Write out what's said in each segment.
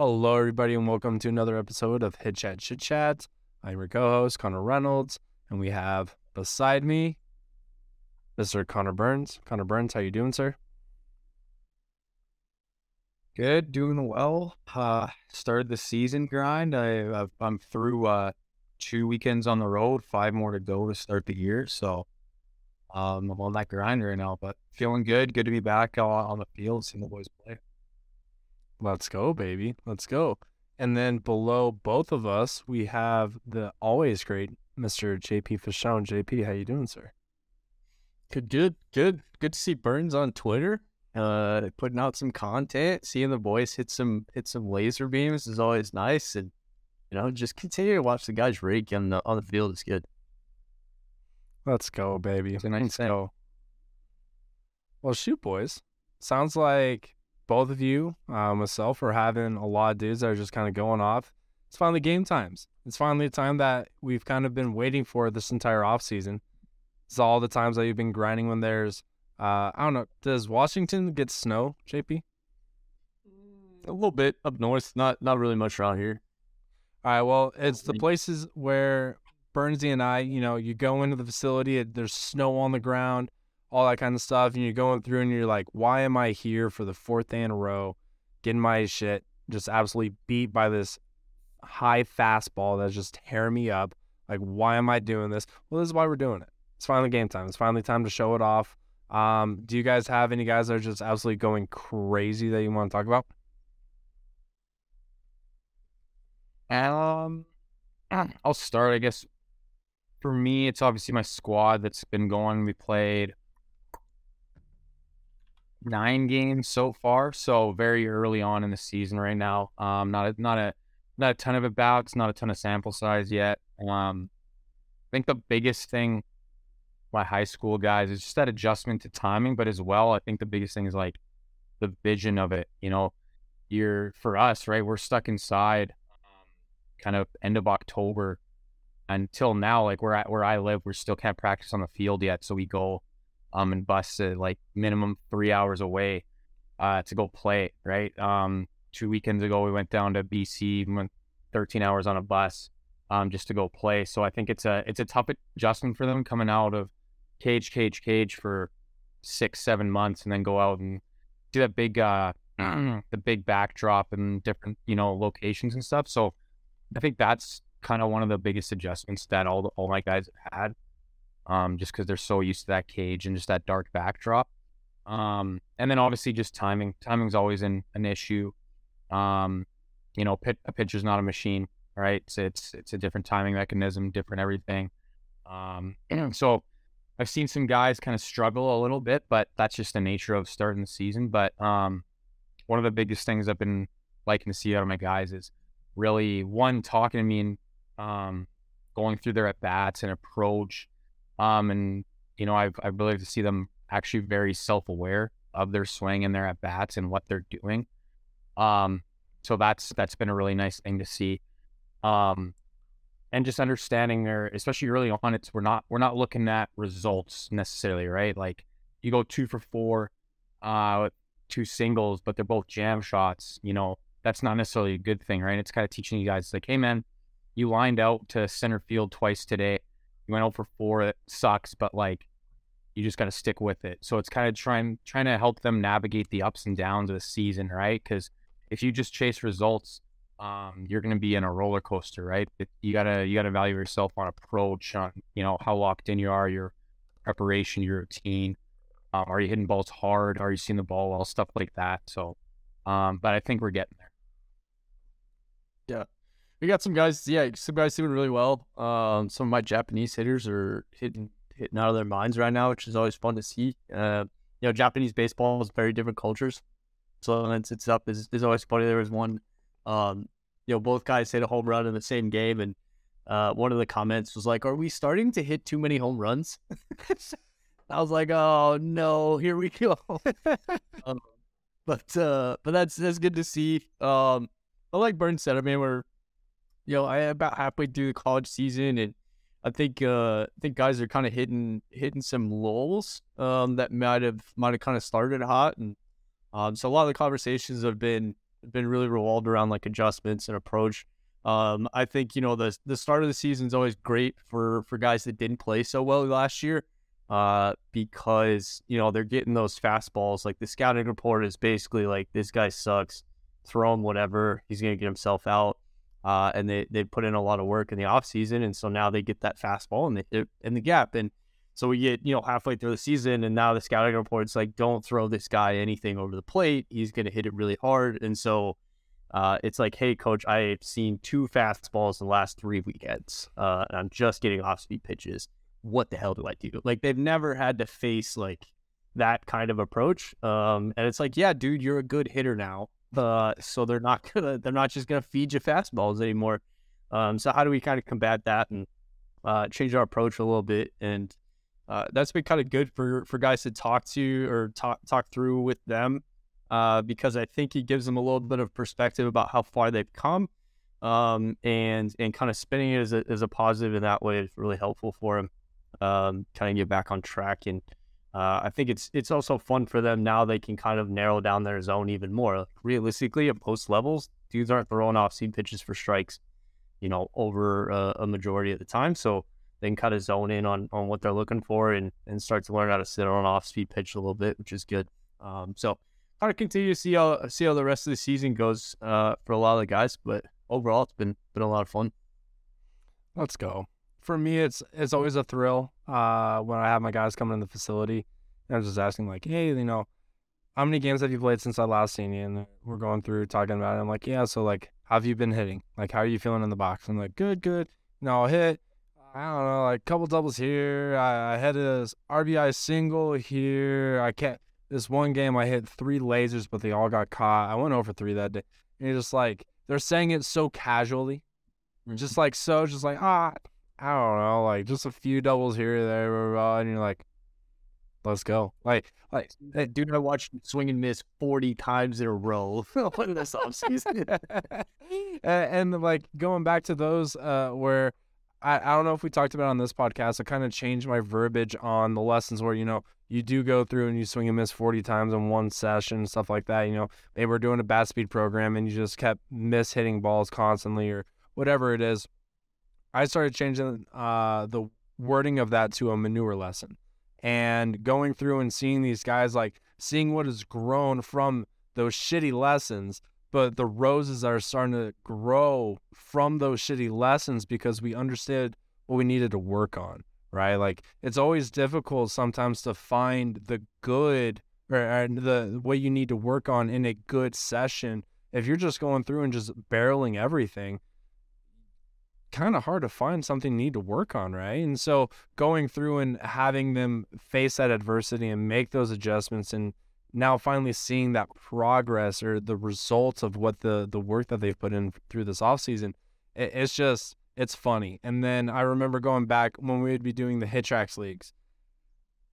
Hello, everybody, and welcome to another episode of Hit Chat Chit Chat. I'm your co-host Conner Reynolds, and we have beside me Mr. Connor Burns. Connor Burns, how you doing, sir? Good, doing well. Uh, started the season grind. I I've, I'm through uh, two weekends on the road, five more to go to start the year. So um, I'm on that grind right now, but feeling good. Good to be back uh, on the field, seeing the boys play. Let's go, baby. Let's go. And then below both of us, we have the always great Mr. JP Fasone. JP, how you doing, sir? Good, good, good. Good to see Burns on Twitter. Uh, putting out some content, seeing the boys hit some hit some laser beams is always nice, and you know, just continue to watch the guys rake on the on the field is good. Let's go, baby. It's a nice Let's thing. go. Well, shoot, boys. Sounds like both of you, uh, myself, are having a lot of dudes that are just kind of going off. It's finally game times. It's finally a time that we've kind of been waiting for this entire off season. It's all the times that you've been grinding when there's, uh, I don't know, does Washington get snow, JP? A little bit up north, not not really much around here. All right. Well, it's the places where Burnsy and I, you know, you go into the facility, there's snow on the ground, all that kind of stuff, and you're going through and you're like, why am I here for the fourth day in a row, getting my shit just absolutely beat by this high fastball that's just tearing me up? Like, why am I doing this? Well, this is why we're doing it. It's finally game time. It's finally time to show it off. Um, do you guys have any guys that are just absolutely going crazy that you want to talk about? Um, I'll start. I guess for me, it's obviously my squad that's been going. We played nine games so far, so very early on in the season right now. Um, not a, not a not a ton of at bats, not a ton of sample size yet. Um, I think the biggest thing my high school guys is just that adjustment to timing, but as well, I think the biggest thing is like the vision of it. You know, you're for us, right? We're stuck inside kind of end of October until now. Like where I, where I live, we still can't practice on the field yet, so we go um and bus to like minimum three hours away uh to go play. Right. Um, two weekends ago, we went down to BC, went 13 hours on a bus um just to go play. So I think it's a it's a tough adjustment for them coming out of cage, cage, cage for six, seven months, and then go out and do that big uh the big backdrop and different you know locations and stuff. So I think that's kind of one of the biggest adjustments that all the, all my guys have had, um, just because they're so used to that cage and just that dark backdrop. Um, and then obviously just timing. Timing's always an, an issue. Um, you know, pit, a pitcher's not a machine, right? So it's it's a different timing mechanism, different everything. Um, so I've seen some guys kind of struggle a little bit, but that's just the nature of starting the season. But um, one of the biggest things I've been liking to see out of my guys is really one talking to me and um, going through their at bats and approach. Um, and you know, I've I've really to see them actually very self aware of their swing and their at bats and what they're doing. Um, so that's that's been a really nice thing to see. Um, and just understanding their, especially early on, it's we're not we're not looking at results necessarily, right? Like you go two for four, uh, two singles, but they're both jam shots. You know, that's not necessarily a good thing, right? It's kind of teaching you guys like, hey man, you lined out to center field twice today. You went for four. It sucks, but like you just got to stick with it. So it's kind of trying trying to help them navigate the ups and downs of the season, right? Because if you just chase results, um, you're going to be in a roller coaster, right? It, you gotta you gotta value yourself on approach, on you know how locked in you are, your preparation, your routine. Um, are you hitting balls hard? Are you seeing the ball well? Stuff like that. So, um, but I think we're getting there. We got some guys, yeah, some guys doing really well. Um, some of my Japanese hitters are hitting hitting out of their minds right now, which is always fun to see. Uh, you know, Japanese baseball is very different cultures, so it's, it's up is is always funny. There was one, um, you know, both guys hit a home run in the same game, and uh, one of the comments was like, "Are we starting to hit too many home runs?" I was like, "Oh no, here we go." um, but uh, but that's that's good to see. Um, but like Burns said, I mean, we're you know, I about halfway through the college season, and I think uh, I think guys are kind of hitting hitting some lulls um, that might have might have kind of started hot, and um, so a lot of the conversations have been been really revolved around like adjustments and approach. Um, I think you know the the start of the season is always great for for guys that didn't play so well last year, uh, because you know they're getting those fastballs. Like the scouting report is basically like this guy sucks, throw him whatever, he's gonna get himself out. Uh, and they they put in a lot of work in the off season, and so now they get that fastball and they in the gap. And so we get, you know, halfway through the season, and now the scouting report's like, don't throw this guy anything over the plate. He's going to hit it really hard. And so uh, it's like, hey, coach, I've seen two fastballs in the last three weekends, uh, and I'm just getting off speed pitches. What the hell do I do? Like, they've never had to face like that kind of approach. Um, and it's like, yeah, dude, you're a good hitter now. Uh, so they're not gonna, they're not just gonna feed you fastballs anymore. Um, so how do we kind of combat that and uh, change our approach a little bit and uh, that's been kind of good for for guys to talk to or talk talk through with them uh, because I think it gives them a little bit of perspective about how far they've come um, and and kind of spinning it as a, as a positive in that way is really helpful for him um, kind of get back on track and uh, I think it's it's also fun for them now they can kind of narrow down their zone even more realistically at post levels dudes aren't throwing off seam pitches for strikes you know over uh, a majority of the time so they can kind of zone in on, on what they're looking for and, and start to learn how to sit on an off speed pitch a little bit, which is good. Um, so kind of continue to see how see how the rest of the season goes uh, for a lot of the guys, but overall it's been been a lot of fun. Let's go. For me, it's it's always a thrill uh, when I have my guys coming in the facility and I'm just asking like, hey, you know, how many games have you played since I last seen you? And we're going through talking about it. I'm like, yeah, so like, how have you been hitting? Like, how are you feeling in the box? I'm like, good, good. No, I'll hit I don't know, like a couple doubles here. I, I had a RBI single here. I can't. This one game, I hit three lasers, but they all got caught. I went over three that day. And just like they're saying it so casually, mm-hmm. just like so, just like ah, I don't know, like just a few doubles here or there, blah, blah, blah, and you're like, let's go. Like, like, hey, dude, I watched swing and miss 40 times in a row in this offseason. and, and like going back to those uh, where I, I don't know if we talked about on this podcast. I kind of changed my verbiage on the lessons where, you know, you do go through and you swing and miss 40 times in one session, stuff like that. You know, maybe we're doing a bat speed program and you just kept miss hitting balls constantly or whatever it is. I started changing uh, the wording of that to a manure lesson. And going through and seeing these guys, like seeing what has grown from those shitty lessons but the roses are starting to grow from those shitty lessons because we understood what we needed to work on right? Like it's always difficult sometimes to find the good or, the what you need to work on in a good session if you're just going through and just barreling everything kind of hard to find something you need to work on, right? And so going through and having them face that adversity and make those adjustments and now finally seeing that progress or the results of what the the work that they've put in through this offseason, it, it's just it's funny. And then I remember going back when we would be doing the HitTrax leagues.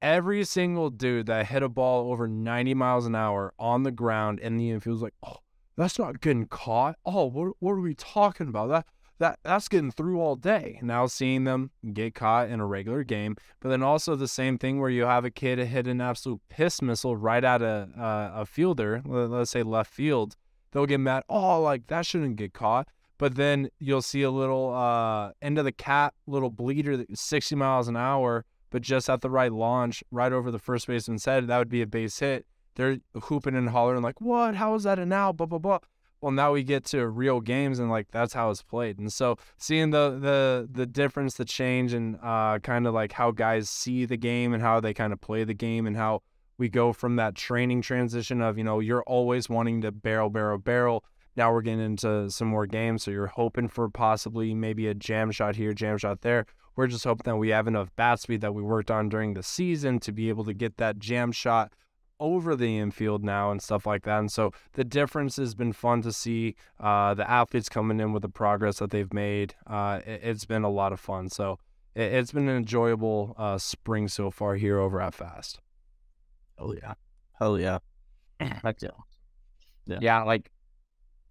Every single dude that hit a ball over 90 miles an hour on the ground in the infield was like, oh, that's not getting caught. Oh, what, what are we talking about? That that that's getting through all day. Now seeing them get caught in a regular game, but then also the same thing where you have a kid hit an absolute piss missile right at a uh, a fielder, let's say left field. They'll get mad. Oh, like that shouldn't get caught. But then you'll see a little uh, end of the cap, little bleeder, 60 miles an hour, but just at the right launch, right over the first baseman's head. That would be a base hit. They're hooping and hollering like, "What? How is that a now?" Blah blah blah well now we get to real games and like that's how it's played. And so seeing the the the difference the change and uh kind of like how guys see the game and how they kind of play the game and how we go from that training transition of you know you're always wanting to barrel barrel barrel. Now we're getting into some more games so you're hoping for possibly maybe a jam shot here jam shot there. We're just hoping that we have enough bat speed that we worked on during the season to be able to get that jam shot over the infield now and stuff like that. And so the difference has been fun to see uh, the athletes coming in with the progress that they've made. Uh, it, has been a lot of fun. So it, has been an enjoyable uh, spring so far here over at Fast. Oh yeah, hell yeah, that's it. Yeah. yeah, like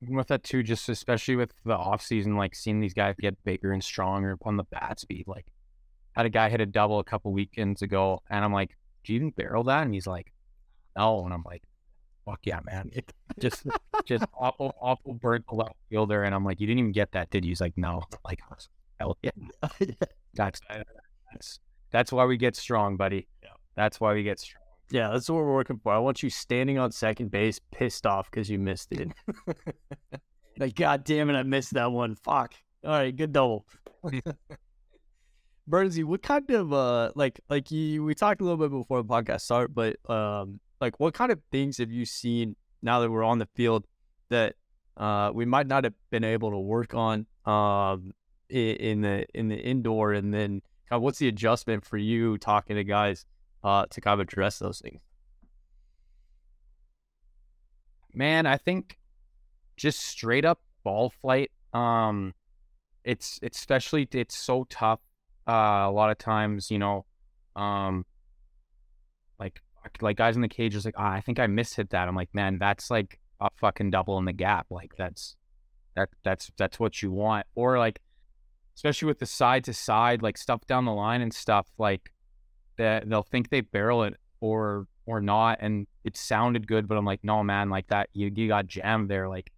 with that too, just especially with the off season, like seeing these guys get bigger and stronger on the bat speed. Like, had a guy hit a double a couple weekends ago, and I'm like, "Do you even barrel that?" And he's like, no. And I'm like, fuck yeah, man. just just awful, awful burnt the left fielder. And I'm like, you didn't even get that, did you? He's like, no. I'm like, hell yeah. That's that's that's why we get strong, buddy. Yeah. That's why we get strong. Yeah, that's what we're working for. I want you standing on second base, pissed off because you missed it. like, God damn it, I missed that one. Fuck. All right, good double. Burnsy, what kind of uh like like you we talked a little bit before the podcast start, but um like what kind of things have you seen now that we're on the field that uh we might not have been able to work on um in, the in the indoor and then kind of what's the adjustment for you talking to guys uh to kind of address those things? Man, I think just straight up ball flight. Um, it's it's especially it's so tough. Uh, a lot of times, you know, um, like like guys in the cage is like, ah, I think I mishit that. I'm like, man, that's like a fucking double in the gap. Like that's that that's that's what you want. Or like, especially with the side to side, like stuff down the line and stuff, like that they'll think they barrel it or or not, and it sounded good, but I'm like, no, man, like that you you got jammed there. Like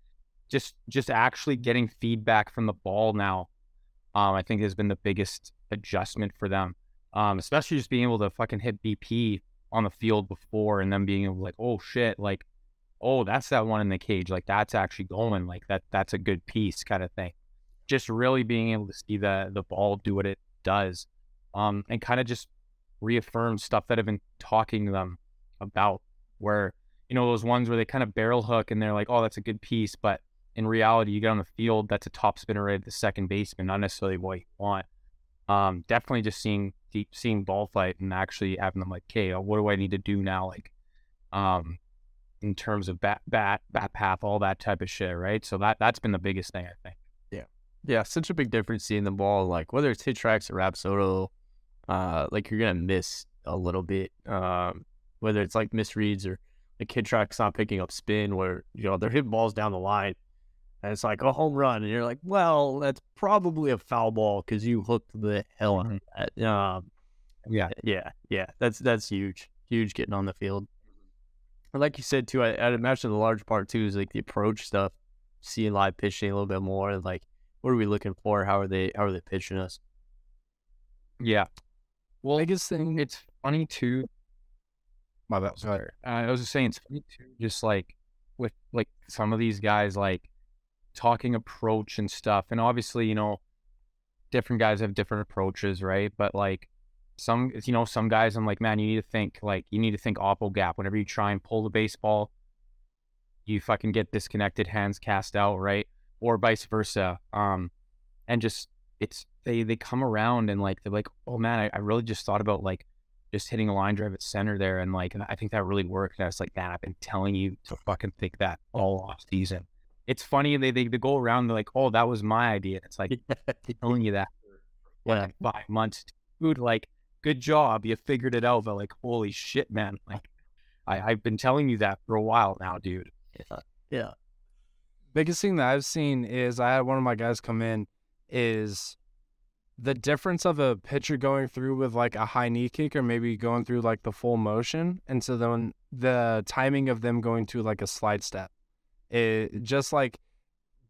just just actually getting feedback from the ball now, um, I think has been the biggest adjustment for them. Um, especially just being able to fucking hit BP on the field before and then being like, oh shit, like, oh, that's that one in the cage. Like that's actually going. Like that that's a good piece kind of thing. Just really being able to see the the ball do what it does. Um, and kind of just reaffirm stuff that I've been talking to them about where, you know, those ones where they kind of barrel hook and they're like, oh, that's a good piece. But in reality, you get on the field, that's a top spinner right at the second baseman, not necessarily what you want. Um, definitely just seeing deep, seeing ball flight and actually having them like, okay, what do I need to do now? Like, um, in terms of bat, bat, bat path, all that type of shit, right? So that that's been the biggest thing, I think. Yeah, yeah, such a big difference seeing the ball, like whether it's HitTrax or Rapsodo, uh, like you're gonna miss a little bit. Um, whether it's like misreads or the HitTrax not picking up spin, where you know they're hitting balls down the line, and it's like a home run, and you're like, well, that's probably a foul ball because you hooked the hell out of that. Um, Yeah. yeah, yeah, that's that's huge, huge getting on the field. And like you said too, I, I'd imagine the large part too is like the approach stuff, seeing live pitching a little bit more. Like, what are we looking for? How are they? How are they pitching us? Yeah. Well, I Biggest thing. it's funny too. My bad. Sorry. Uh, I was just saying it's funny too, just like with like some of these guys like talking approach and stuff. And obviously, you know, different guys have different approaches, right? But like some you know, some guys I'm like, man, you need to think like you need to think oppo gap. Whenever you try and pull the baseball, you fucking get disconnected, hands cast out, right? Or vice versa. Um and just it's they they come around and like they're like, oh man, I, I really just thought about like just hitting a line drive at center there, and like and I think that really worked. And I was like, man, I've been telling you to fucking think that all off season. It's funny they, they they go around they're like, oh, that was my idea. It's like telling you that for Yeah. fucking five months, dude. Like, good job, you figured it out. But like, holy shit, man, like I I've been telling you that for a while now, dude. Yeah, yeah, biggest thing that I've seen is I had one of my guys come in is the difference of a pitcher going through with like a high knee kick or maybe going through like the full motion and so then the timing of them going to like a slide step it just like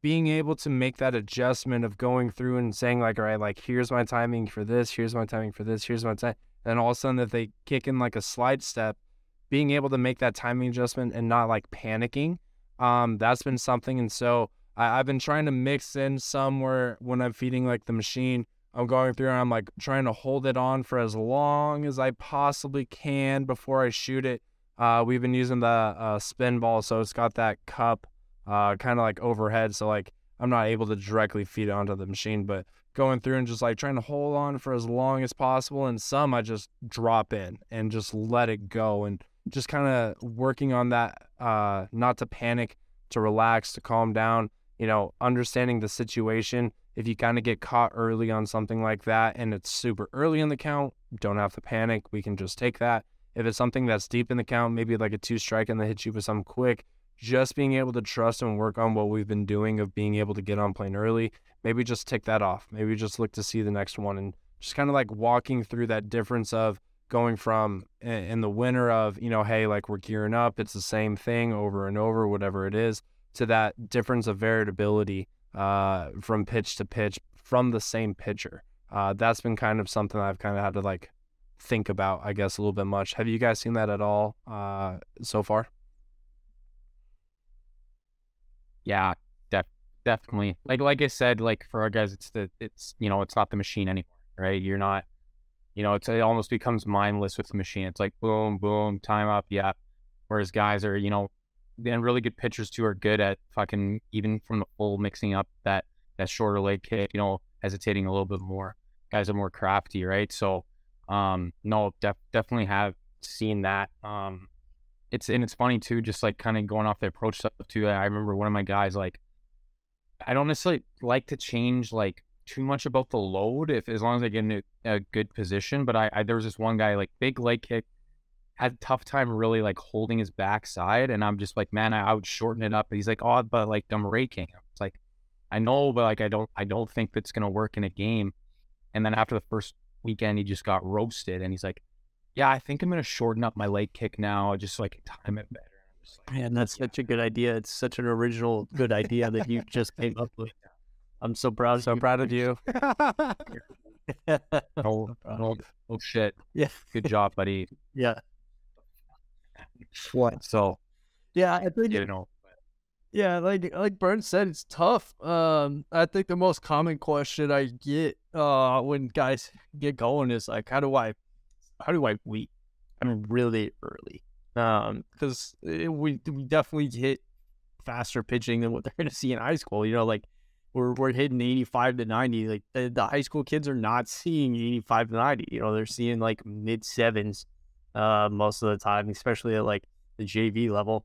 being able to make that adjustment of going through and saying like all right like here's my timing for this here's my timing for this here's my time and all of a sudden if they kick in like a slide step being able to make that timing adjustment and not like panicking um, that's been something. And so I, I've been trying to mix in some where when I'm feeding like the machine, I'm going through and I'm like trying to hold it on for as long as I possibly can before I shoot it. Uh, we've been using the uh, spin ball, so it's got that cup uh, kind of like overhead. So like I'm not able to directly feed it onto the machine, but going through and just like trying to hold on for as long as possible. And some I just drop in and just let it go and just kind of working on that, uh, not to panic, to relax, to calm down, you know, understanding the situation. If you kind of get caught early on something like that and it's super early in the count, don't have to panic. We can just take that. If it's something that's deep in the count, maybe like a two strike and they hit you with something quick, just being able to trust and work on what we've been doing of being able to get on plane early, maybe just tick that off. Maybe just look to see the next one and just kind of like walking through that difference of going from in the winter of you know hey like we're gearing up it's the same thing over and over whatever it is to that difference of variability uh, from pitch to pitch from the same pitcher uh, that's been kind of something i've kind of had to like think about i guess a little bit much have you guys seen that at all uh, so far Yeah, def- definitely. Like like I said, like for our guys, it's the it's you know it's not the machine anymore, right? You're not, you know, it's it almost becomes mindless with the machine. It's like boom, boom, time up, yeah. Whereas guys are, you know, and really good pitchers too are good at fucking even from the full mixing up that that shorter leg kick, you know, hesitating a little bit more. Guys are more crafty, right? So, um, no, def- definitely have seen that. Um, it's and it's funny too, just like kind of going off the approach stuff too. I remember one of my guys like, I don't necessarily like to change like too much about the load if as long as I get in a, good position. But I, I there was this one guy like big leg kick, had a tough time really like holding his backside, and I'm just like, man, I, I would shorten it up. And He's like, oh, but like I'm raking. It's like, I know, but like I don't, I don't think that's gonna work in a game. And then after the first weekend, he just got roasted, and he's like, yeah, I think I'm gonna shorten up my leg kick now, just so I can time it better. Like, Man, that's such a good idea. It's such an original good idea that you just came up with. I'm so proud. so proud of you you. oh, oh, oh shit. Yeah. Good job, buddy. yeah. What? So Yeah, I think you know, Yeah, like like Burns said, it's tough. Um, I think the most common question I get uh when guys get going is like, how do I, how do I wait? I mean, really early. Um, because we we definitely hit faster pitching than what they're gonna see in high school. You know, like we're we're hitting eighty five to ninety. Like the, the high school kids are not seeing eighty five to ninety. You know, they're seeing like mid sevens, uh, most of the time, especially at like the JV level.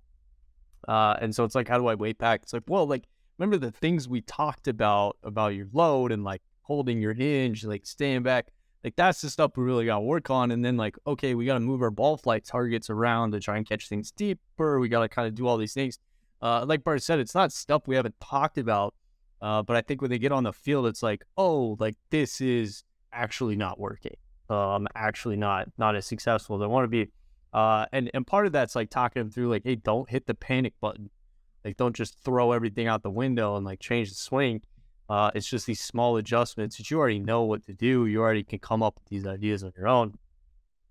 Uh, and so it's like, how do I wait back? It's like, well, like, remember the things we talked about about your load and like holding your hinge, like staying back. Like that's the stuff we really got to work on. And then like, okay, we got to move our ball flight targets around to try and catch things deeper. We got to kind of do all these things. Uh, like Bart said, it's not stuff we haven't talked about. Uh, but I think when they get on the field, it's like, oh, like this is actually not working. Um, actually not not as successful as I want to be. Uh, and and part of that's like talking them through like, hey, don't hit the panic button. Like, don't just throw everything out the window and like change the swing. Uh, it's just these small adjustments that you already know what to do. You already can come up with these ideas on your own.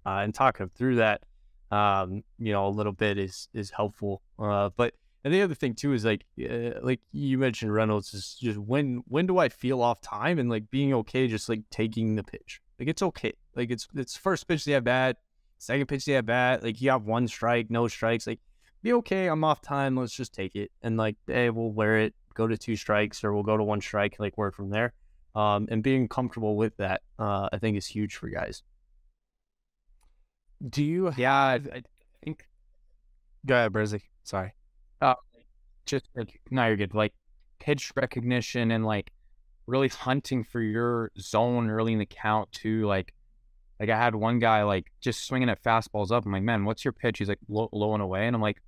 Uh, and talking through that, um, you know, a little bit is is helpful. Uh, but and the other thing too is like, uh, like you mentioned, Reynolds is just when when do I feel off time and like being okay, just like taking the pitch. Like it's okay. Like it's it's first pitch they have bad, second pitch they have bad. Like you have one strike, no strikes. Like be okay. I'm off time. Let's just take it. And like, hey, we'll wear it. Go to two strikes or we'll go to one strike. Like work from there. Um, and being comfortable with that, uh, I think is huge for guys. do you yeah, I, I think go ahead brizzy sorry just like no, you're good. Like pitch recognition and like really hunting for your zone early in the count too. Like, like I had one guy like just swinging at fastballs up. I'm like, man, what's your pitch? He's like low, low and away, and I'm like,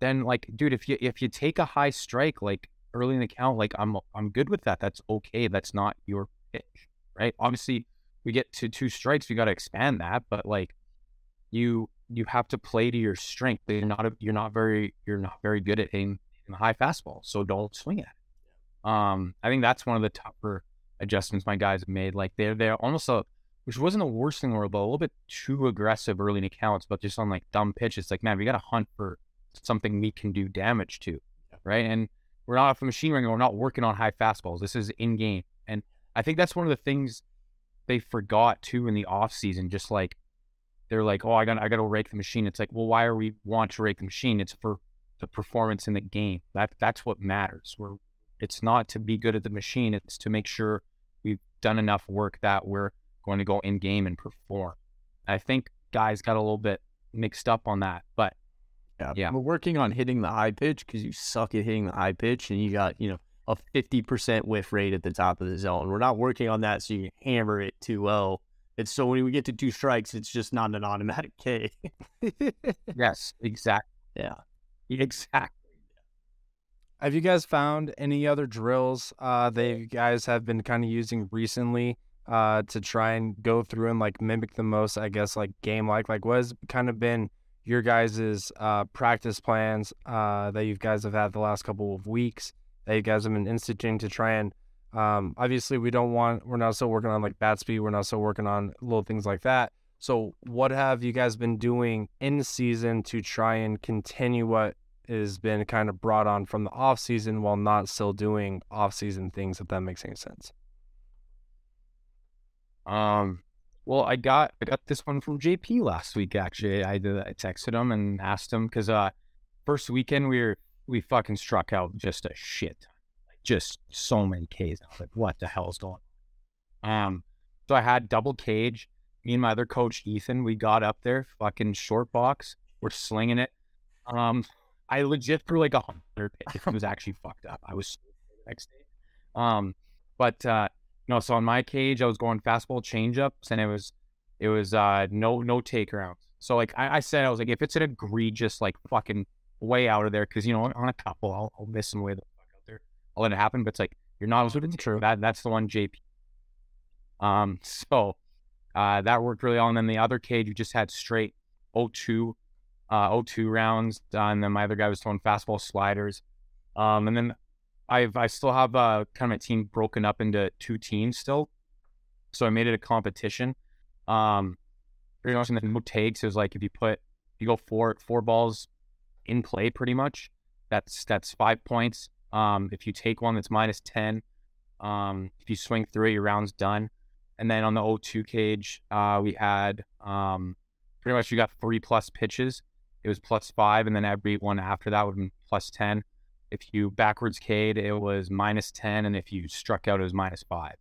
then like, dude, if you if you take a high strike like early in the count, like I'm I'm good with that. That's okay. That's not your pitch, right? Obviously, we get to two strikes, we got to expand that, but like you you have to play to your strength. You're not a, you're not very you're not very good at hitting, hitting high fastball, so don't swing at it. Um, I think that's one of the tougher adjustments my guys have made. Like they're they're almost a which wasn't the worst thing in the world, but a little bit too aggressive early in accounts, but just on like dumb pitches. Like man, we got to hunt for something we can do damage to, right? And we're not off a machine ring. We're not working on high fastballs. This is in game, and I think that's one of the things they forgot too in the off season. Just like they're like, oh, I got I got to rake the machine. It's like, well, why are we want to rake the machine? It's for the performance in the game. That that's what matters. We're it's not to be good at the machine. It's to make sure we've done enough work that we're going to go in game and perform. I think guys got a little bit mixed up on that, but Yeah. We're working on hitting the high pitch because you suck at hitting the high pitch and you got, you know, a 50% whiff rate at the top of the zone. We're not working on that so you can hammer it too low. It's so when we get to two strikes, it's just not an automatic K. yes, exactly, yeah. exactly. Have you guys found any other drills uh, that you guys have been kind of using recently uh, to try and go through and like mimic the most, I guess, like game like? Like, what has kind of been your guys' uh, practice plans uh, that you guys have had the last couple of weeks that you guys have been instituting to try and um, obviously we don't want we're not still working on like bat speed we're not still working on little things like that. So what have you guys been doing in season to try and continue what has been kind of brought on from the off season while not still doing off season things if that makes any sense? Um well, I got I got this one from JP last week. Actually, I did, I texted him and asked him because uh, first weekend we were we fucking struck out just a shit, like just so many Ks. I was like, what the hell's going? on? Um, so I had double cage. Me and my other coach Ethan, we got up there, fucking short box. We're slinging it. Um, I legit threw like a hundred. It was actually fucked up. I was next day. Um, but uh, no, so on my cage, I was going fastball changeups, and it was it was uh no no takearounds. So like I, I said, I was like, if it's an egregious like fucking way out of there, because you know on a couple, I'll, I'll miss some way the fuck out there. I'll let it happen. But it's like you're not true. That that's the one JP. Um, so uh, that worked really well. And then the other cage, we just had straight 0-2, uh, 0-2 rounds. Uh, and then my other guy was throwing fastball sliders. Um, and then I've I still have uh, kind of a team broken up into two teams still. So I made it a competition. Um, pretty much in the no takes, was like if you put you go four four balls in play, pretty much. That's that's five points. Um, if you take one, that's minus ten. Um, if you swing through it, your round's done. And then on the 0-2 cage, uh, we had um, pretty much you got three plus pitches. It was plus five, and then every one after that would be plus ten. If you backwards K'd, it was minus 10. And if you struck out, it was minus five.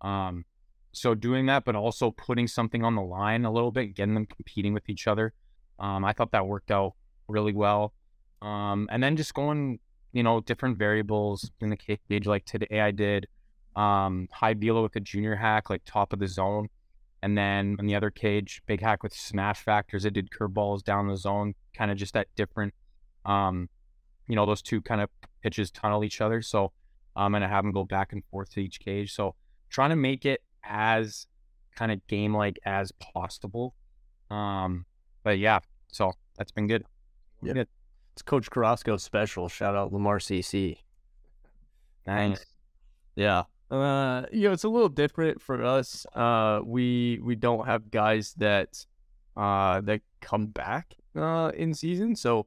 Um, so doing that, but also putting something on the line a little bit, getting them competing with each other. Um, I thought that worked out really well. Um, and then just going, you know, different variables in the cage. Like today, I did um, high velo with a junior hack, like top of the zone. And then in the other cage, big hack with smash factors. I did curveballs down the zone, kind of just at different um, you know, those two kind of pitches tunnel each other. So I'm going to have them go back and forth to each cage. So trying to make it as kind of game like as possible. Um, but yeah, so that's been good. Yeah. It's Coach Carrasco special. Shout out Lamar CC. Nice. Yeah. Uh, you know, it's a little different for us. Uh, we we don't have guys that uh that come back uh in season, so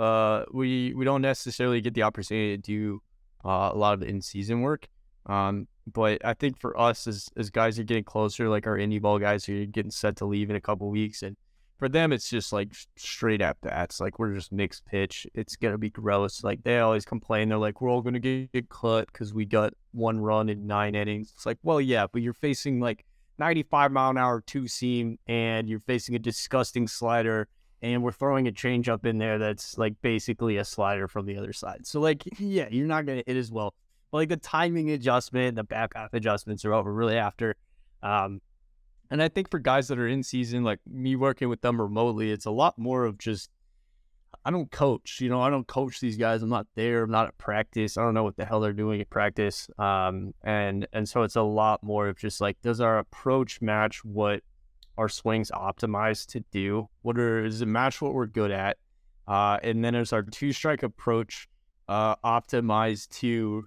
uh, we we don't necessarily get the opportunity to do uh, a lot of in season work. Um, but I think for us as as guys are getting closer, like our indie ball guys are getting set to leave in a couple weeks, and for them it's just like straight at bats. Like we're just mixed pitch. It's gonna be gross. Like they always complain. They're like, we're all gonna get, get cut because we got one run in nine innings. It's like, well, yeah, but you're facing like 95 mile an hour two seam, and you're facing a disgusting slider and we're throwing a change up in there that's like basically a slider from the other side. So like, yeah, you're not gonna hit as well. But like the timing adjustment, the back half adjustments are over really after. Um, and I think for guys that are in season, like me working with them remotely, it's a lot more of just I don't coach. You know, I don't coach these guys. I'm not there. I'm not at practice. I don't know what the hell they're doing at practice. Um, and and so it's a lot more of just like, does our approach match what our swings optimized to do? What are it match what we're good at? Uh, and then is our two strike approach uh, optimized to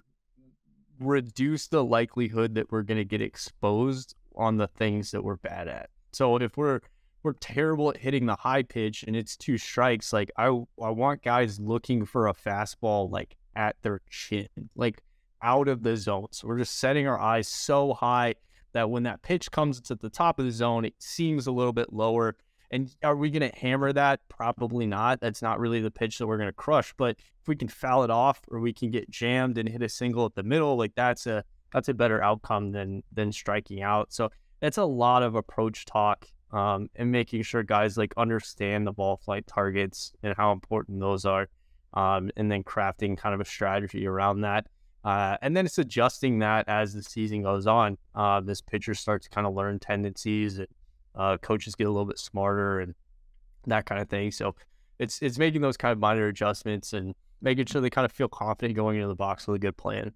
reduce the likelihood that we're going to get exposed on the things that we're bad at. So if we're we're terrible at hitting the high pitch and it's two strikes, like I I want guys looking for a fastball like at their chin, like out of the zone. So we're just setting our eyes so high that when that pitch comes to the top of the zone, it seems a little bit lower. And are we going to hammer that? Probably not. That's not really the pitch that we're going to crush. But if we can foul it off, or we can get jammed and hit a single at the middle, like that's a that's a better outcome than than striking out. So that's a lot of approach talk um, and making sure guys like understand the ball flight targets and how important those are, um, and then crafting kind of a strategy around that. Uh, and then it's adjusting that as the season goes on. Uh, this pitcher starts to kind of learn tendencies, and uh, coaches get a little bit smarter and that kind of thing. So it's it's making those kind of minor adjustments and making sure they kind of feel confident going into the box with a good plan.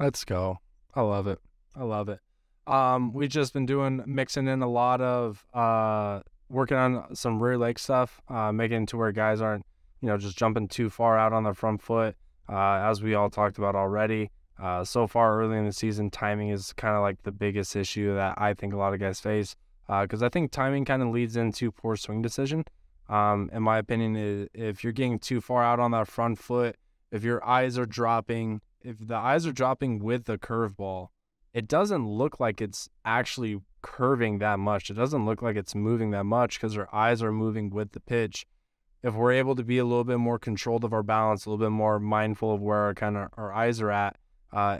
Let's go. I love it. I love it. Um, we've just been doing mixing in a lot of uh working on some rear leg stuff, uh, making it to where guys aren't, you know, just jumping too far out on the front foot. Uh, as we all talked about already. Uh, so far early in the season, timing is kind of like the biggest issue that I think a lot of guys face. Because I think timing kind of leads into poor swing decision. Um, in my opinion, if you're getting too far out on that front foot, if your eyes are dropping, if the eyes are dropping with the curveball, it doesn't look like it's actually curving that much. It doesn't look like it's moving that much because our eyes are moving with the pitch. If we're able to be a little bit more controlled of our balance, a little bit more mindful of where our kind of our eyes are at, uh,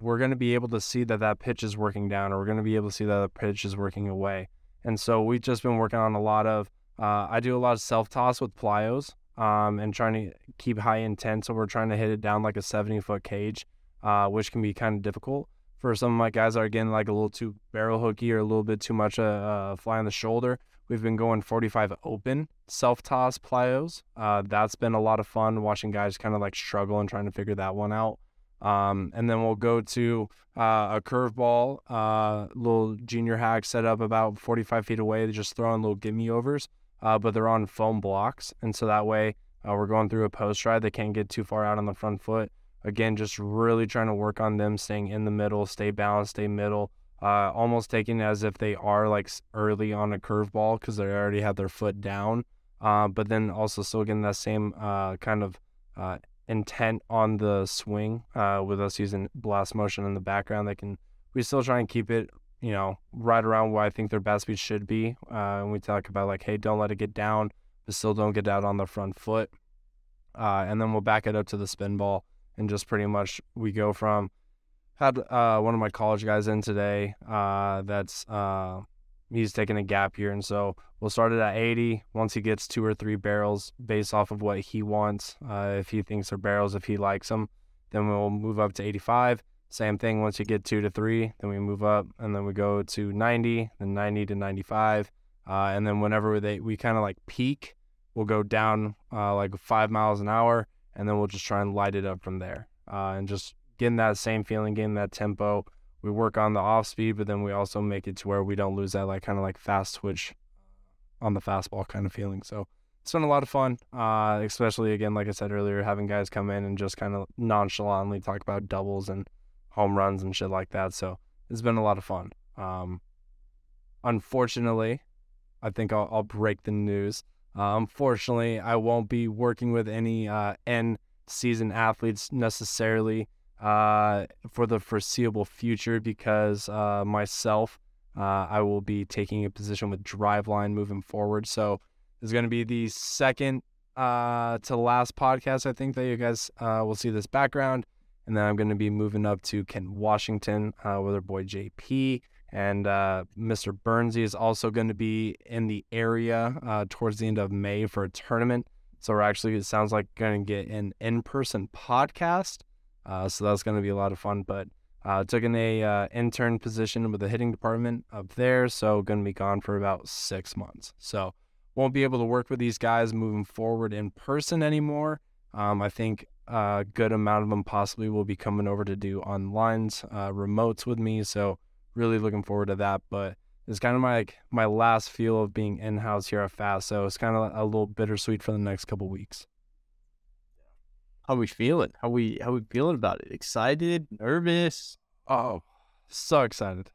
we're going to be able to see that that pitch is working down, or we're going to be able to see that the pitch is working away. And so we've just been working on a lot of. Uh, I do a lot of self toss with plyos, um, and trying to keep high intent. So we're trying to hit it down like a 70 foot cage, uh, which can be kind of difficult for some of my guys that are getting like a little too barrel hooky or a little bit too much uh, uh, fly on the shoulder. We've been going 45 open self toss plyos. Uh, that's been a lot of fun watching guys kind of like struggle and trying to figure that one out. Um, and then we'll go to uh, a curveball, uh, little junior hack set up about 45 feet away. They're just throwing little gimme overs, uh, but they're on foam blocks. And so that way uh, we're going through a post ride. They can't get too far out on the front foot. Again, just really trying to work on them staying in the middle, stay balanced, stay middle. Uh, almost taking as if they are like early on a curveball because they already have their foot down. Uh, but then also still getting that same uh, kind of uh, intent on the swing uh, with us using blast motion in the background. They can we still try and keep it you know right around where I think their best speed should be. Uh, and we talk about like, hey, don't let it get down, but still don't get out on the front foot. and then we'll back it up to the spin ball and just pretty much we go from had uh, one of my college guys in today uh, that's uh, he's taking a gap year and so we'll start it at 80 once he gets two or three barrels based off of what he wants uh, if he thinks they're barrels if he likes them then we'll move up to 85 same thing once you get two to three then we move up and then we go to 90 then 90 to 95 uh, and then whenever they we kind of like peak we'll go down uh, like five miles an hour and then we'll just try and light it up from there and just getting that same feeling, getting that tempo. We work on the off speed, but then we also make it to where we don't lose that like kind of like fast switch on the fastball kind of feeling. So it's been a lot of fun, uh, especially again, like I said earlier, having guys come in and just kind of nonchalantly talk about doubles and home runs and shit like that. So it's been a lot of fun. Um, unfortunately, I think I'll, I'll break the news. Uh, unfortunately, I won't be working with any uh, N season athletes necessarily uh, for the foreseeable future because uh, myself, uh, I will be taking a position with Driveline moving forward. So it's going to be the second uh, to last podcast, I think, that you guys uh, will see this background. And then I'm going to be moving up to Kent Washington with our boy JP. And uh, Mr. Burnsy is also going to be in the area uh, towards the end of May for a tournament. So we're actually, it sounds like, going to get an in person podcast. Uh, so that's going to be a lot of fun. But uh, took in a uh, intern position with the hitting department up there. So going to be gone for about six months. So won't be able to work with these guys moving forward in person anymore. Um, I think a good amount of them possibly will be coming over to do online uh, remotes with me. So really looking forward to that. But it's kind of my like my last feel of being in house here at Fast. So it's kind of a little bittersweet for the next couple weeks. How we feeling? How we how we feeling about it? Excited? Nervous? Oh, so excited.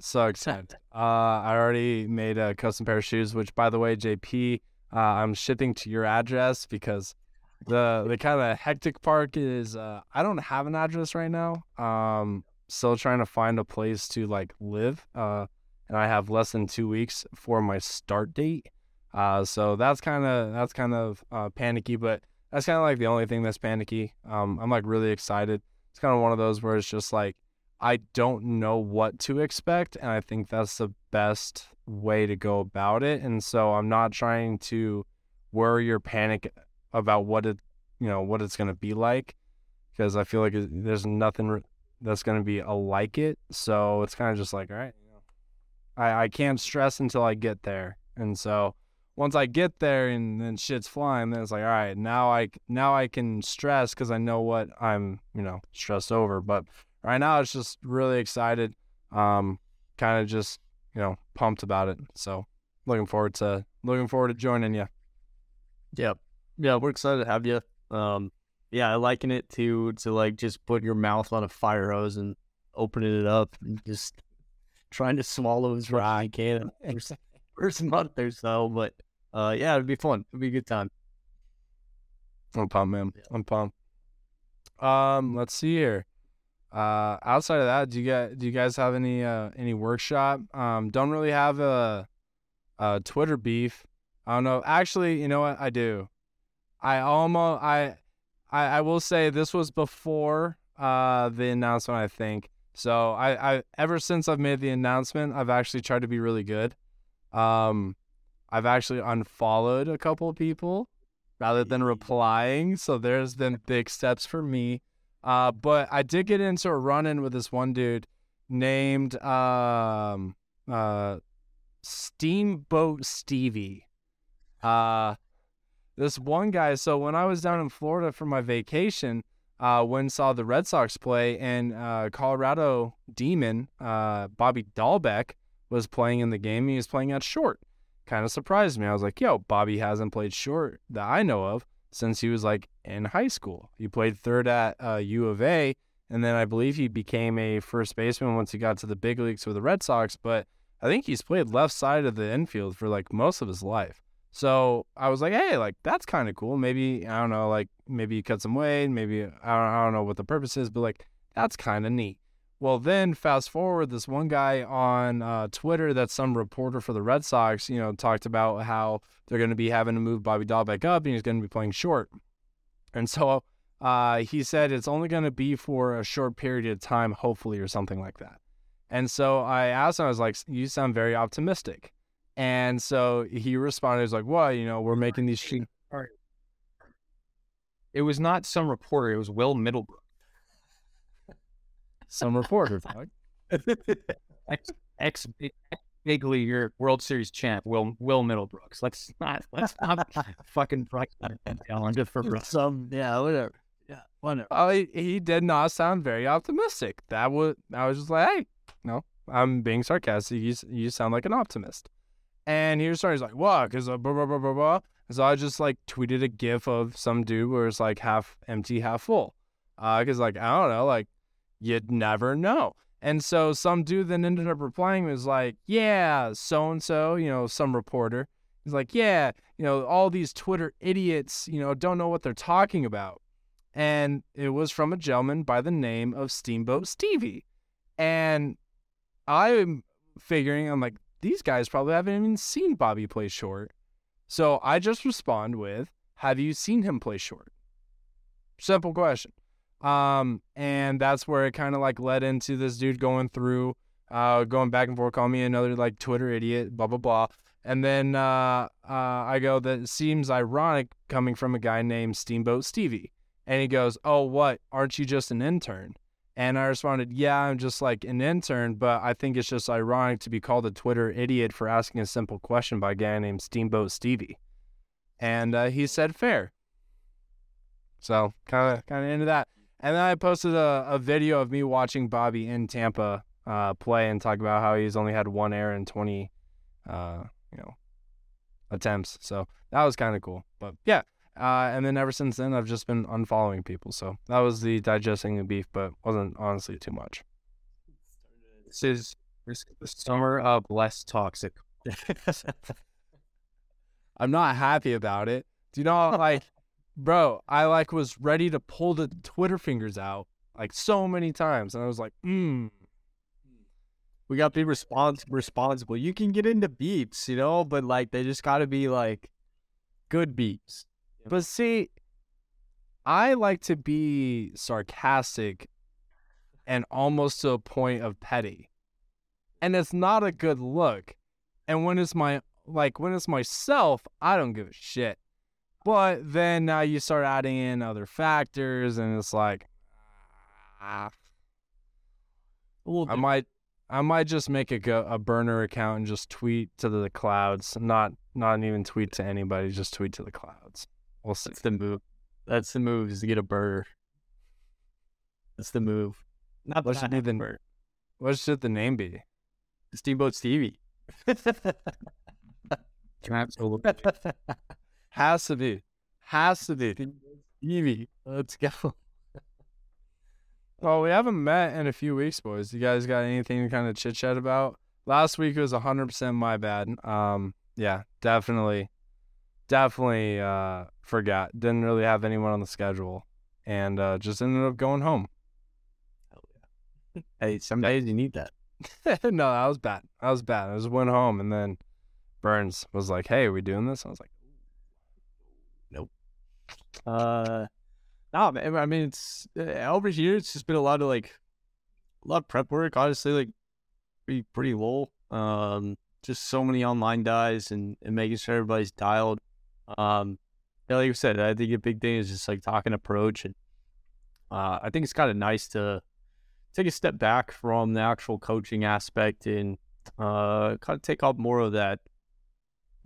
So excited. Uh, I already made a custom pair of shoes, which by the way, JP, uh, I'm shipping to your address because the the kind of hectic part is uh, I don't have an address right now. Um, still trying to find a place to like live. Uh, and I have less than two weeks for my start date. Uh, so that's kind of that's kind of uh, panicky, but that's kind of like the only thing that's panicky. Um, I'm like really excited. It's kind of one of those where it's just like I don't know what to expect, and I think that's the best way to go about it. And so I'm not trying to worry or panic about what it, you know, what it's gonna be like, because I feel like there's nothing that's gonna be like it. So it's kind of just like, all right, I, I can't stress until I get there. And so once I get there and then shit's flying, then it's like, all right, now I now I can stress because I know what I'm, you know, stressed over. But right now, it's just really excited. Um, kind of just you know pumped about it. So looking forward to looking forward to joining you. Yeah, yeah, we're excited to have you. Um, yeah, I liken it to to like just put your mouth on a fire hose and opening it up and just trying to swallow as dry I can first, first month or so. But uh, yeah, it'd be fun. It'd be a good time. I'm pumped, man. I'm pumped. Um, let's see here. Uh, outside of that, do you get do you guys have any uh any workshop? Um, don't really have a, a Twitter beef. I don't know. Actually, you know what? I do. I almost I I, I will say this was before uh the announcement. I think so. I I ever since I've made the announcement, I've actually tried to be really good. Um, I've actually unfollowed a couple of people rather than replying. So there's been big steps for me. Uh, but I did get into a run in with this one dude named um, uh, Steamboat Stevie. Uh, this one guy. So when I was down in Florida for my vacation, uh, when saw the Red Sox play and uh, Colorado Demon, uh, Bobby Dalbec was playing in the game. He was playing at short kind of surprised me. I was like, yo, Bobby hasn't played short that I know of since he was like in high school. He played third at uh, U of A, and then I believe he became a first baseman once he got to the big leagues with the Red Sox. But I think he's played left side of the infield for like most of his life. So I was like, hey, like that's kind of cool. Maybe I don't know, like maybe he cut some weight. Maybe I don't, I don't know what the purpose is, but like that's kind of neat. Well, then fast forward, this one guy on uh, Twitter, that's some reporter for the Red Sox, you know, talked about how they're going to be having to move Bobby Dalbec up and he's going to be playing short. And so uh, he said it's only going to be for a short period of time, hopefully, or something like that. And so I asked him, I was like, you sound very optimistic. And so he responded, he was like, well, you know, we're making these. Sh- it was not some reporter, it was Will Middlebrook some reporter, ex, ex big leaguer, World Series champ, Will Will Middlebrooks. Let's not let's not fucking break that down just for some yeah whatever yeah whatever. Oh, he, he did not sound very optimistic. That was I was just like, hey, no, I'm being sarcastic. You you sound like an optimist. And he was starting, he's like, what? Because uh, blah, blah, blah, blah, blah. so I just like tweeted a gif of some dude where it's like half empty, half full. Uh, cause like, I don't know, like you'd never know. And so some dude then ended up replying was like, yeah, so and so, you know, some reporter. He's like, yeah, you know, all these Twitter idiots, you know, don't know what they're talking about. And it was from a gentleman by the name of Steamboat Stevie. And I'm figuring, I'm like, these guys probably haven't even seen Bobby play short. So I just respond with, have you seen him play short? Simple question. Um, and that's where it kind of like led into this dude going through, uh, going back and forth, calling me another like Twitter idiot, blah blah blah. And then uh, uh, I go, that seems ironic coming from a guy named Steamboat Stevie. And he goes, Oh, what? Aren't you just an intern? And I responded, Yeah, I'm just like an intern, but I think it's just ironic to be called a Twitter idiot for asking a simple question by a guy named Steamboat Stevie. And uh, he said, Fair. So kind of kind of into that. And then I posted a, a video of me watching Bobby in Tampa uh, play and talk about how he's only had one error in 20, uh, you know, attempts. So that was kind of cool. But yeah, uh, and then ever since then, I've just been unfollowing people. So that was the digesting the beef, but wasn't honestly too much. This is the summer of less toxic. I'm not happy about it. Do you know, like, bro, I like was ready to pull the Twitter fingers out like so many times, and I was like, hmm. We got to be respons- responsible. You can get into beeps, you know, but like they just got to be like good beeps. But see, I like to be sarcastic and almost to a point of petty. And it's not a good look. And when it's my like when it's myself, I don't give a shit. But then now you start adding in other factors, and it's like, ah, I might, I might just make a go, a burner account and just tweet to the clouds, not not even tweet to anybody, just tweet to the clouds. We'll see. That's the move. That's the move is to get a burner. That's the move. Not what should the what should the name be? Steamboat Stevie. Can I Absolutely. Has to be. Has to be. Stevie. Let's go. Well, we haven't met in a few weeks, boys. You guys got anything to kind of chit chat about? Last week was 100% my bad. Um, yeah, definitely, definitely uh, forgot. Didn't really have anyone on the schedule, and uh, just ended up going home. Hey, some days you need that. no, that was bad. That was bad. I just went home, and then Burns was like, "Hey, are we doing this?" I was like, Uh, no. I mean, it's uh, over here. It's just been a lot of like, a lot of prep work. Honestly, like, pretty pretty low. Um, just so many online dies and, and making sure everybody's dialed. Um, yeah, like you said, I think a big thing is just like talking approach, and uh, I think it's kind of nice to take a step back from the actual coaching aspect and uh, kind of take up more of that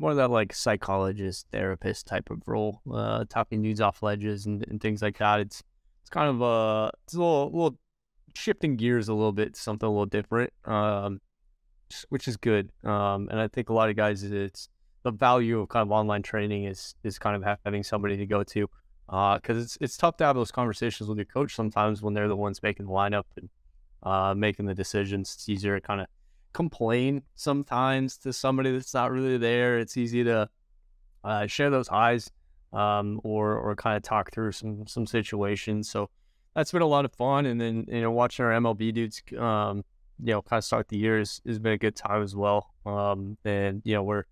more of that like psychologist, therapist type of role, uh, talking dudes off ledges and, and things like that. It's it's kind of uh it's a little little shifting gears a little bit, something a little different, um, which is good. Um, and I think a lot of guys, it's the value of kind of online training is is kind of having somebody to go to, because uh, it's it's tough to have those conversations with your coach sometimes when they're the ones making the lineup and uh, making the decisions. It's easier to kind of complain sometimes to somebody that's not really there. It's easy to uh, share those highs um, or or kind of talk through some some situations. So that's been a lot of fun. And then you know watching our MLB dudes, um, you know, kind of start the year has, has been a good time as well. Um, and you know we're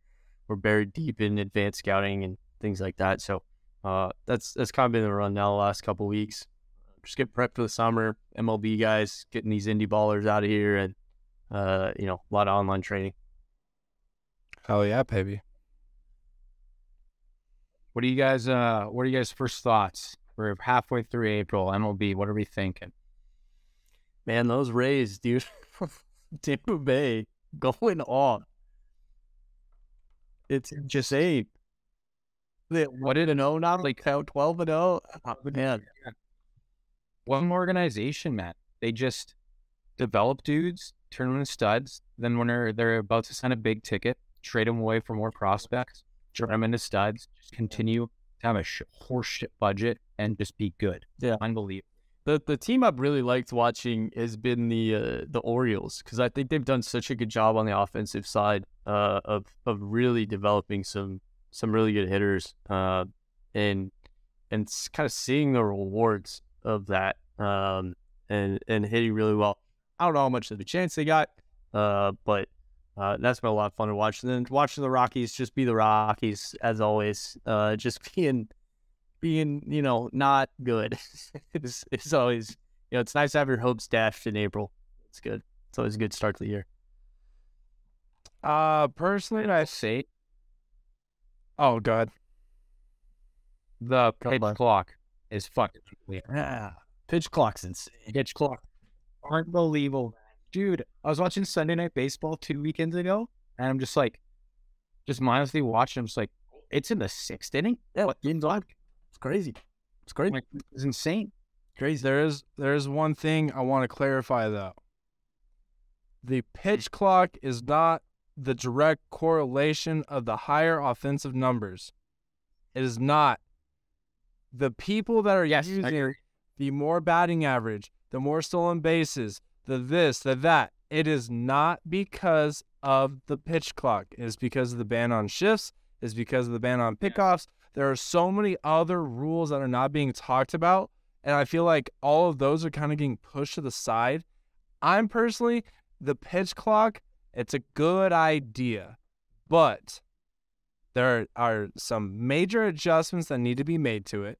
we're buried deep in advanced scouting and things like that. So uh, that's that's kind of been the run now the last couple weeks. Just get prepped for the summer. MLB guys getting these indie ballers out of here and uh, you know, a lot of online training. "Hell yeah, baby!" What are you guys? Uh, what are you guys' first thoughts? We're halfway through April. MLB. What are we thinking? Man, those Rays, dude. Tampa Bay going on. It's just a. What did an zero not Like twelve and zero. Oh, man, one organization, man. They just develop dudes turn them into studs. Then when they're they're about to sign a big ticket, trade them away for more prospects, turn them into studs. Just continue to have a sh- horseshit budget and just be good. Yeah, unbelievable. The the team I've really liked watching has been the uh, the Orioles because I think they've done such a good job on the offensive side uh, of of really developing some some really good hitters uh, and and kind of seeing the rewards of that um, and and hitting really well. I don't know how much of a chance they got, uh, but uh, that's been a lot of fun to watch. And then watching the Rockies just be the Rockies as always, uh, just being being you know not good. it's, it's always you know it's nice to have your hopes dashed in April. It's good. It's always a good start to the year. Uh, personally, I say, oh god, the pitch clock is fucking weird. Yeah, pitch clock's insane. Pitch clock unbelievable, dude. I was watching Sunday Night Baseball two weekends ago, and I'm just like, just mindlessly watching. I'm just like, it's in the sixth inning. Yeah, what game's on? It's crazy. It's crazy. Like, it's insane. Crazy. There is there is one thing I want to clarify though. The pitch clock is not the direct correlation of the higher offensive numbers. It is not. The people that are yes, using the more batting average, the more stolen bases, the this, the that. It is not because of the pitch clock. It is because of the ban on shifts. It's because of the ban on pickoffs. There are so many other rules that are not being talked about. And I feel like all of those are kind of getting pushed to the side. I'm personally, the pitch clock, it's a good idea. But there are some major adjustments that need to be made to it.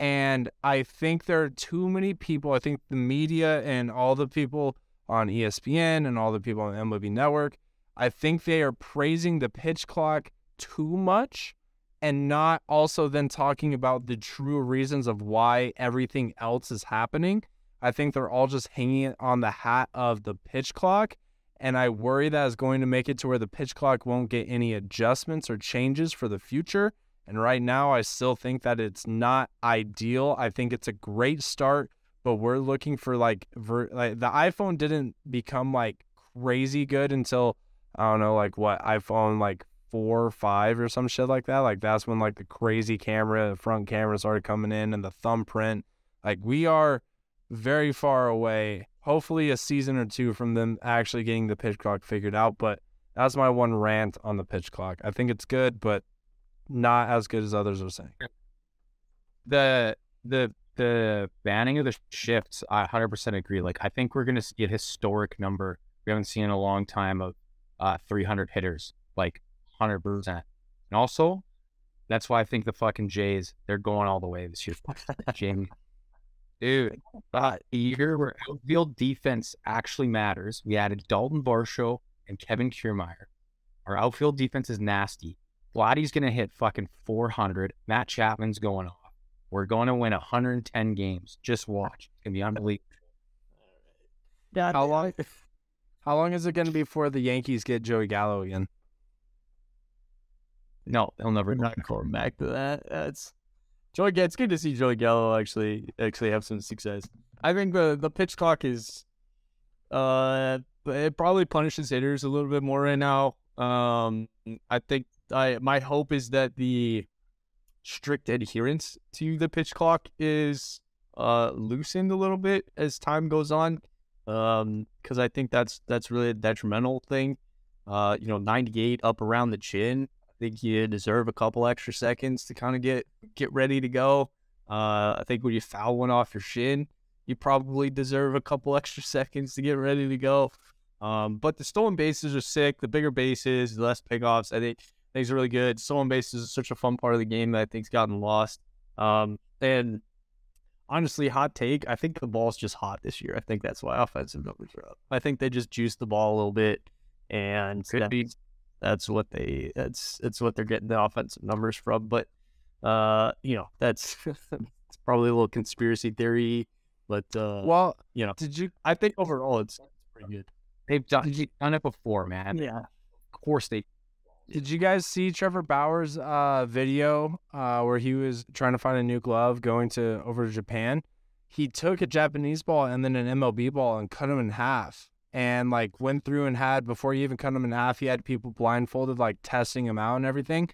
And I think there are too many people. I think the media and all the people on ESPN and all the people on the MLB Network, I think they are praising the pitch clock too much and not also then talking about the true reasons of why everything else is happening. I think they're all just hanging it on the hat of the pitch clock. And I worry that is going to make it to where the pitch clock won't get any adjustments or changes for the future. And right now, I still think that it's not ideal. I think it's a great start, but we're looking for like, ver- like the iPhone didn't become like crazy good until I don't know, like what iPhone like four or five or some shit like that. Like that's when like the crazy camera, the front camera started coming in and the thumbprint. Like we are very far away. Hopefully a season or two from them actually getting the pitch clock figured out. But that's my one rant on the pitch clock. I think it's good, but not as good as others are saying. The the the banning of the shifts, I 100% agree. Like I think we're gonna see a historic number we haven't seen in a long time of uh 300 hitters, like 100 percent. And also, that's why I think the fucking Jays they're going all the way this year. Jamie, dude, uh, a year where outfield defense actually matters. We added Dalton Varsho and Kevin Kiermaier. Our outfield defense is nasty. Vladdy's gonna hit fucking 400. Matt Chapman's going off. We're going to win 110 games. Just watch. It's gonna be unbelievable. Yeah, How long? How long is it going to be before the Yankees get Joey Gallo again? No, he'll never. We're go not back. going back to that. That's Joey. It's good to see Joey Gallo actually actually have some success. I think the the pitch clock is, uh, it probably punishes hitters a little bit more right now. Um, I think I my hope is that the strict adherence to the pitch clock is uh loosened a little bit as time goes on. Um, because I think that's that's really a detrimental thing. Uh, you know, 98 up around the chin I think you deserve a couple extra seconds to kind of get get ready to go. Uh, I think when you foul one off your shin, you probably deserve a couple extra seconds to get ready to go. Um, but the stolen bases are sick. The bigger bases, the less pickoffs, I think things are really good. Stolen bases is such a fun part of the game that I think's gotten lost. Um, and honestly, hot take, I think the ball's just hot this year. I think that's why offensive numbers are up. I think they just juiced the ball a little bit, and Could be. that's- that's what they that's that's what they're getting the offensive numbers from. But uh, you know, that's it's probably a little conspiracy theory. But uh, Well, you know, did you I think overall it's, it's pretty good. They've done, done it before, man. Yeah. Of course they. Did you guys see Trevor Bauer's uh, video uh, where he was trying to find a new glove going to over to Japan? He took a Japanese ball and then an MLB ball and cut them in half, and like went through and had before he even cut them in half, he had people blindfolded like testing him out and everything.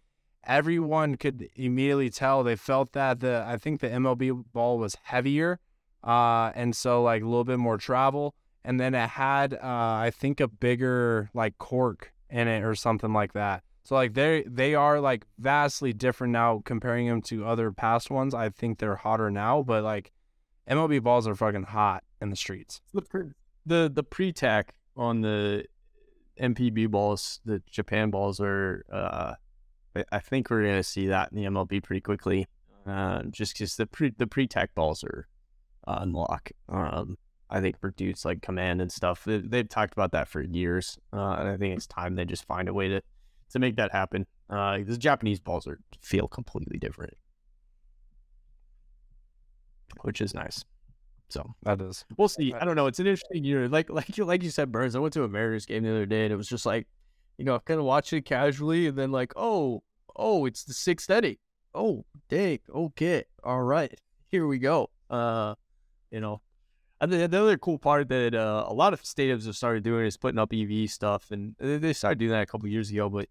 Everyone could immediately tell they felt that the I think the MLB ball was heavier, uh, and so like a little bit more travel, and then it had uh, I think a bigger like cork in it or something like that. So like they they are like vastly different now comparing them to other past ones. I think they're hotter now, but like MLB balls are fucking hot in the streets. the pre- the the pre-tack on the NPB balls, the Japan balls are. Uh, I- think we're gonna see that in the MLB pretty quickly. Uh, just because the pre the pre-tack balls are uh, unlock. Um, I think for dudes like command and stuff, they, they've talked about that for years, uh, and I think it's time they just find a way to to make that happen. Uh, the Japanese balls are feel completely different, which is nice. So That is. we'll see. I don't know. It's an interesting year. Like like you like you said, Burns. I went to a Mariners game the other day, and it was just like, you know, kind of watching it casually, and then like, oh, oh, it's the sixth inning. Oh, dang. Okay, all right, here we go. Uh, you know, and the, the other cool part that uh, a lot of stadiums have started doing is putting up EV stuff, and they they started doing that a couple years ago, but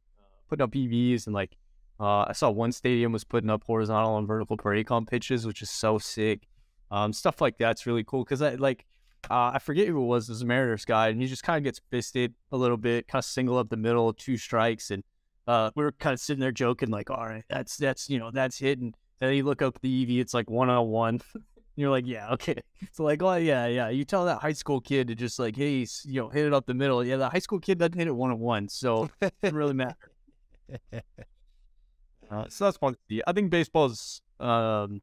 putting up EVs and like. Uh, I saw one stadium was putting up horizontal and vertical parade pitches, which is so sick. Um, stuff like that's really cool because I like uh, I forget who it was. A Mariners guy, and he just kind of gets fisted a little bit, kind of single up the middle, two strikes, and uh, we were kind of sitting there joking like, "All right, that's that's you know that's hitting." And then you look up the EV, it's like one on one. You're like, yeah, okay. So like, oh yeah, yeah. You tell that high school kid to just like, hey, you know, hit it up the middle. Yeah, the high school kid doesn't hit it one on one, so it doesn't really matter. Uh, so that's fun to see. I think baseball's um,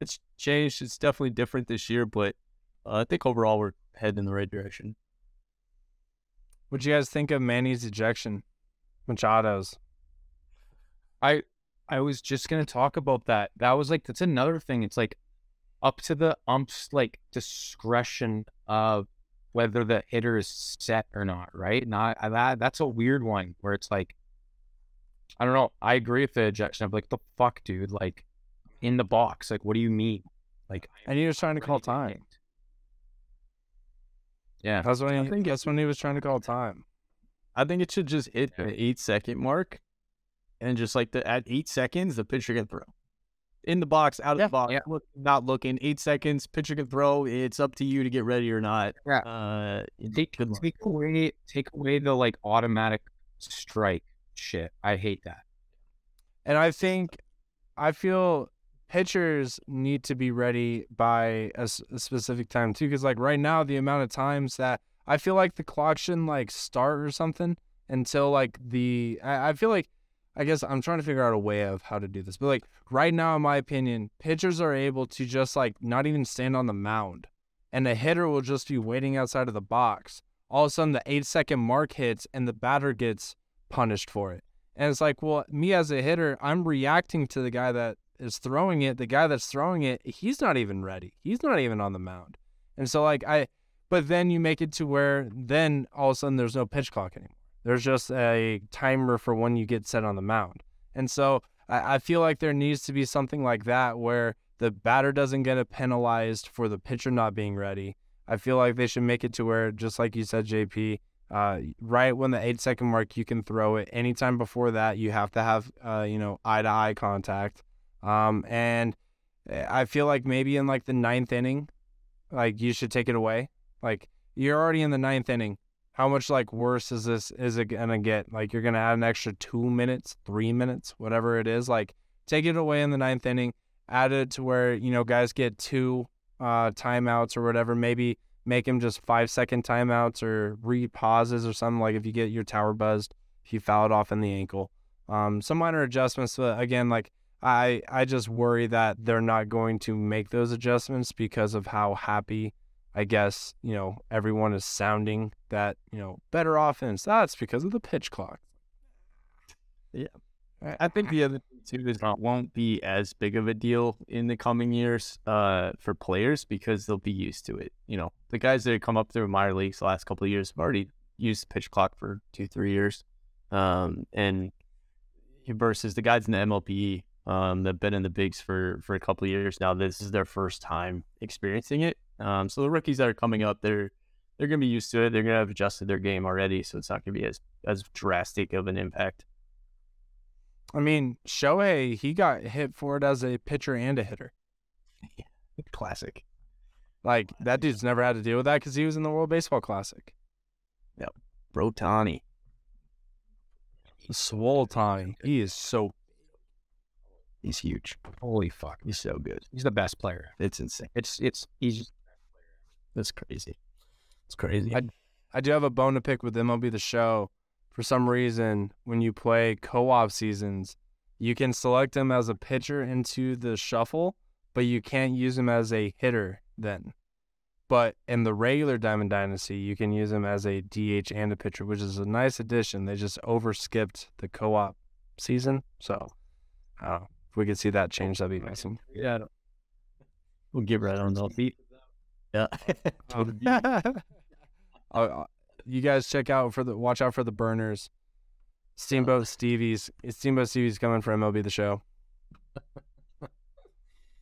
it's changed. It's definitely different this year, but uh, I think overall we're heading in the right direction. What'd you guys think of Manny's ejection? Machado's. I I was just gonna talk about that. That was like that's another thing. It's like up to the ump's like discretion of whether the hitter is set or not, right? Not that that's a weird one where it's like I don't know. I agree with the ejection. I'm like the fuck, dude. Like in the box. Like what do you mean? Like And he was trying to call time. Yeah. That's when I think that's when he was trying to call time. I think it should just hit Yeah. the eight second mark, and just like the at eight seconds, the pitcher can throw in the box, out of Yeah, the box, yeah. look, not looking. Eight seconds, pitcher can throw. It's up to you to get ready or not. Yeah. Uh, Take, take away take away the like automatic strike shit. I hate that. And I think, I feel pitchers need to be ready by a specific time too. Because like right now, the amount of times that I feel like the clock shouldn't like start or something until like the. I, I feel like, I guess I'm trying to figure out a way of how to do this. But like right now, in my opinion, pitchers are able to just like not even stand on the mound, and the hitter will just be waiting outside of the box. All of a sudden, the eight second mark hits, and the batter gets punished for it. And it's like, well, me as a hitter, I'm reacting to the guy that is throwing it. The guy that's throwing it, he's not even ready. He's not even on the mound. And so, like, I, but then you make it to where then all of a sudden there's no pitch clock anymore. There's just a timer for when you get set on the mound. And so I, I feel like there needs to be something like that where the batter doesn't get penalized for the pitcher not being ready. I feel like they should make it to where, just like you said, JP, uh, right when the eight second mark, you can throw it. Anytime before that, you have to have, uh, you know, eye to eye contact. Um, and eh, I feel like maybe in like the ninth inning, like you should take it away. Like you're already in the ninth inning. How much like worse is this? Is it gonna get? Like you're gonna add an extra two minutes, three minutes, whatever it is. Like take it away in the ninth inning. Add it to where you know guys get two uh, timeouts or whatever. Maybe make them just five second timeouts or read pauses or something. Like if you get your tower buzzed, if you foul it off in the ankle, um, some minor adjustments. But again, like I I just worry that they're not going to make those adjustments because of how happy I guess you know everyone is sounding that you know better offense. That's because of the pitch clock. I think the other thing too is it won't be as big of a deal in the coming years uh, for players because they'll be used to it. You know, the guys that have come up through minor leagues the last couple of years have already used pitch clock for two, three years. Um, and versus the guys in the MLB um, that've been in the bigs for, for a couple of years now, this is their first time experiencing it. Um, so the rookies that are coming up, they're they're gonna be used to it. They're gonna have adjusted their game already, so it's not gonna be as as drastic of an impact. I mean, Shohei he got hit for it as a pitcher and a hitter. Classic. Like that dude's never had to deal with that because he was in the World Baseball Classic. Yep, Bro Tani. Swole Tommy, he is so He's huge. Holy fuck. He's so good. He's the best player. It's insane. It's it's he's That's crazy. It's crazy. I- I do have a bone to pick with MLB The Show. For some reason, when you play co-op seasons, you can select him as a pitcher into the shuffle, but you can't use him as a hitter then. But in the regular Diamond Dynasty, you can use him as a DH and a pitcher, which is a nice addition. They just overskipped the co-op season, so I don't know. If we could see that change, that'd be awesome. yeah. We'll get right on the beat. Yeah. Uh, uh, you guys check out for the watch out for the burners. Steamboat Stevie's Steamboat Stevie's coming for MLB the show.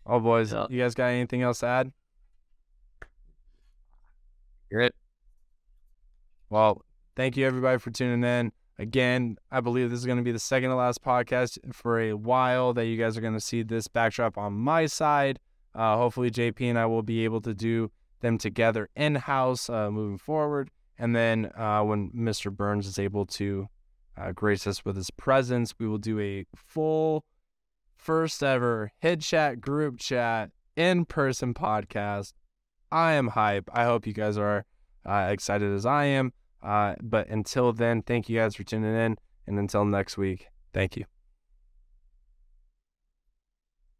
Oh boys, Yeah. you guys got anything else to add? you're it. Well, thank you everybody for tuning in. Again, I believe this is going to be the second to last podcast for a while that you guys are going to see this backdrop on my side. Uh, hopefully, JP and I will be able to do them together in house uh, moving forward. And then uh, when Mr. Burns is able to uh, grace us with his presence, we will do a full first ever Hit Chat group chat in person podcast. I am hype. I hope you guys are uh, excited as I am. Uh, but until then, thank you guys for tuning in. And until next week, thank you.